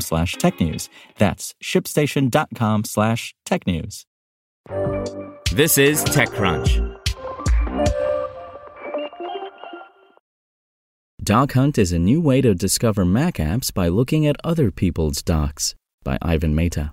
slash technews. That's shipstation.com slash technews. This is TechCrunch. Dockhunt is a new way to discover Mac apps by looking at other people's docks by Ivan Mehta.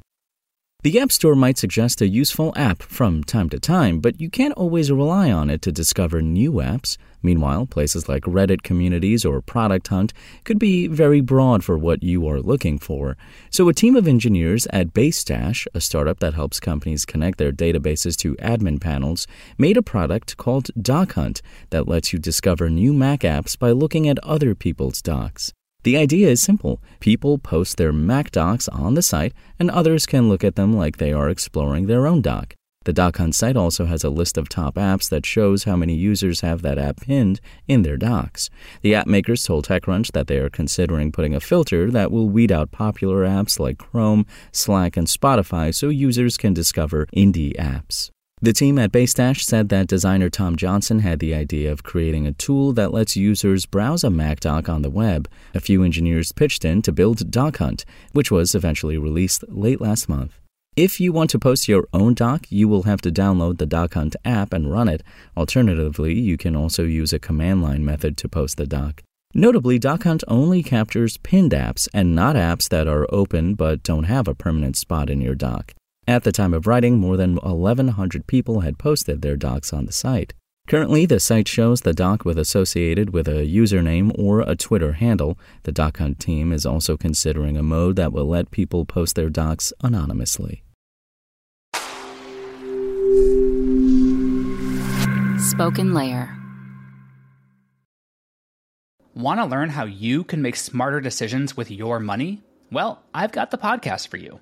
The App Store might suggest a useful app from time to time, but you can't always rely on it to discover new apps. Meanwhile, places like Reddit communities or Product Hunt could be very broad for what you are looking for. So, a team of engineers at Basedash, a startup that helps companies connect their databases to admin panels, made a product called Dockhunt that lets you discover new Mac apps by looking at other people's docks. The idea is simple. People post their Mac docks on the site, and others can look at them like they are exploring their own dock. The Dockhunt site also has a list of top apps that shows how many users have that app pinned in their docks. The app makers told TechCrunch that they are considering putting a filter that will weed out popular apps like Chrome, Slack, and Spotify so users can discover indie apps. The team at Basedash said that designer Tom Johnson had the idea of creating a tool that lets users browse a Mac dock on the web. A few engineers pitched in to build Dockhunt, which was eventually released late last month. If you want to post your own dock, you will have to download the Dockhunt app and run it. Alternatively, you can also use a command line method to post the dock. Notably, Dockhunt only captures pinned apps and not apps that are open but don't have a permanent spot in your dock. At the time of writing, more than 1,100 people had posted their docks on the site. Currently, the site shows the dock with associated with a username or a Twitter handle. The Dockhunt team is also considering a mode that will let people post their docks anonymously. Spoken Layer. Want to learn how you can make smarter decisions with your money? Well, I've got the podcast for you.